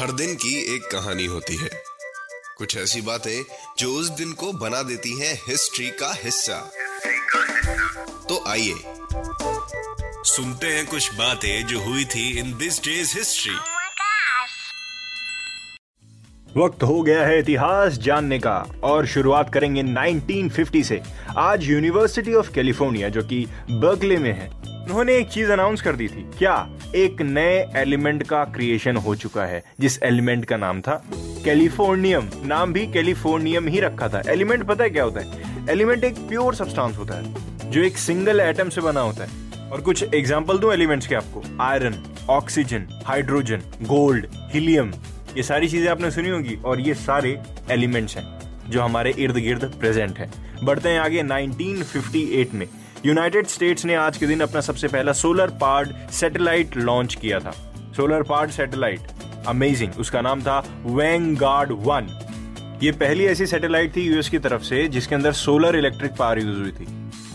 हर दिन की एक कहानी होती है। कुछ ऐसी बातें जो उस दिन को बना देती हैं हिस्ट्री का हिस्सा। तो आइए सुनते हैं कुछ बातें जो हुई थी इन दिस डेज़ हिस्ट्री वक्त हो गया है इतिहास जानने का और शुरुआत करेंगे 1950 से। आज यूनिवर्सिटी ऑफ़ कैलिफ़ोर्निया जो कि बर्कले में है। उन्होंने एक चीज़ अनाउंस कर दी थी। क्या? एक नए एलिमेंट का क्रिएशन हो चुका है, जिस एलिमेंट का नाम था कैलिफोर्नियम नाम भी कैलिफोर्नियम ही रखा था। एलिमेंट पता है क्या होता है? एलिमेंट एक प्योर सब्सटेंस होता है, जो एक सिंगल एटम से बना होता है। और कुछ एग्ज़ाम्पल दो एलिमेंट्स के आपको। Iron oxygen hydrogen gold helium ये सारी चीज़ें आपने सुनी होगी और ये सारे एलिमेंट्स हैं, जो हमारे इर्द गिर्द प्रेजेंट हैं। बढ़ते हैं आगे 1958 में। यूनाइटेड स्टेट्स ने आज के दिन अपना सबसे पहला सोलर पार्ड सैटेलाइट लॉन्च किया था। सोलर पार्ड सैटेलाइट अमेजिंग उसका नाम था वैंगार्ड वन ये पहली ऐसी सैटेलाइट थी यूएस की तरफ़ से, जिसके अंदर सोलर इलेक्ट्रिक पावर यूज़ हुई थी।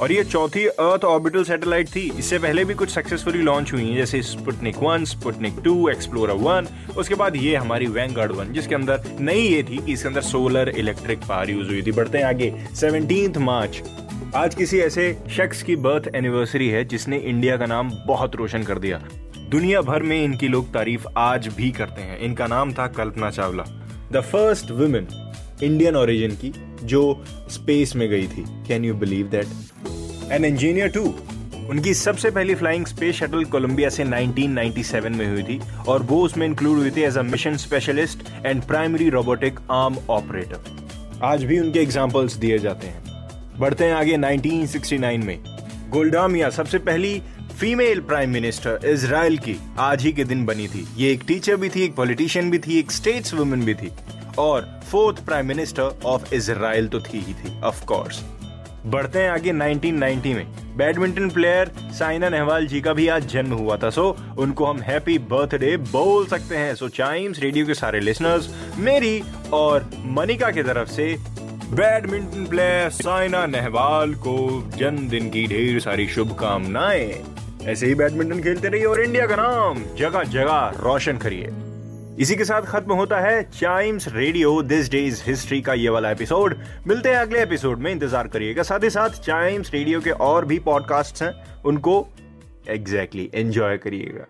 और ये चौथी अर्थ ऑर्बिटल सैटेलाइट थी। इससे पहले भी कुछ सक्सेसफुली लॉन्च हुई हैं, जैसे Sputnik one Sputnik two Explorer one उसके बाद ये हमारी वैंगार्ड वन जिसके अंदर नई ये थी कि इसके अंदर सोलर इलेक्ट्रिक पावर यूज़ हुई थी। बढ़ते हैं आगे सेवनटीन मार्च आज किसी ऐसे शख्स की बर्थ एनिवर्सरी है जिसने इंडिया का नाम बहुत रोशन कर दिया। दुनिया भर में इनकी लोग तारीफ़ आज भी करते हैं। इनका नाम था Kalpana Chawla. The first women Indian origin की, जो स्पेस में गई थी। Can you believe that an engineer to उनकी सबसे पहली फ्लाइंग स्पेस शटल कोलंबिया से 1997 में हुई थी और वो उसमें इंक्लूड हुई थी as a mission specialist and primary robotic arm operator आज भी उनके एग्जाम्पल्स दिए जाते हैं। बढ़ते हैं आगे 1969 में। गोल्डामिया, सबसे पहली फीमेल प्राइम मिनिस्टर इसराइल की आज ही के दिन बनी थी। ये एक टीचर भी थी, एक पॉलिटिशियन भी थी, एक स्टेट्स वुमन भी थी। और fourth prime minister of Israel तो थी ही थी ऑफ़ कोर्स बढ़ते हैं आगे 1990 में। बैडमिंटन प्लेयर साइना नेहवाल जी का भी आज जन्म हुआ था। सो, उनको हम हैप्पी बर्थडे बोल सकते हैं। सो, चाइम्स रेडियो के सारे लिसनर्स, मेरी और मनिका की तरफ़ से बैडमिंटन प्लेयर साइना नेहवाल को जन्मदिन की ढेर सारी शुभकामनाएँ। ऐसे ही बैडमिंटन खेलते रहिए और इंडिया का नाम जगह जगह रोशन करिए। इसी के साथ खत्म होता है Chimes radio. This day's history का ये वाला एपिसोड मिलते हैं अगले एपिसोड में, इंतज़ार करिएगा। साथ ही साथ चाइम्स रेडियो के और भी पॉडकास्ट हैं, उनको एग्जैक्टली एंजॉय करिएगा।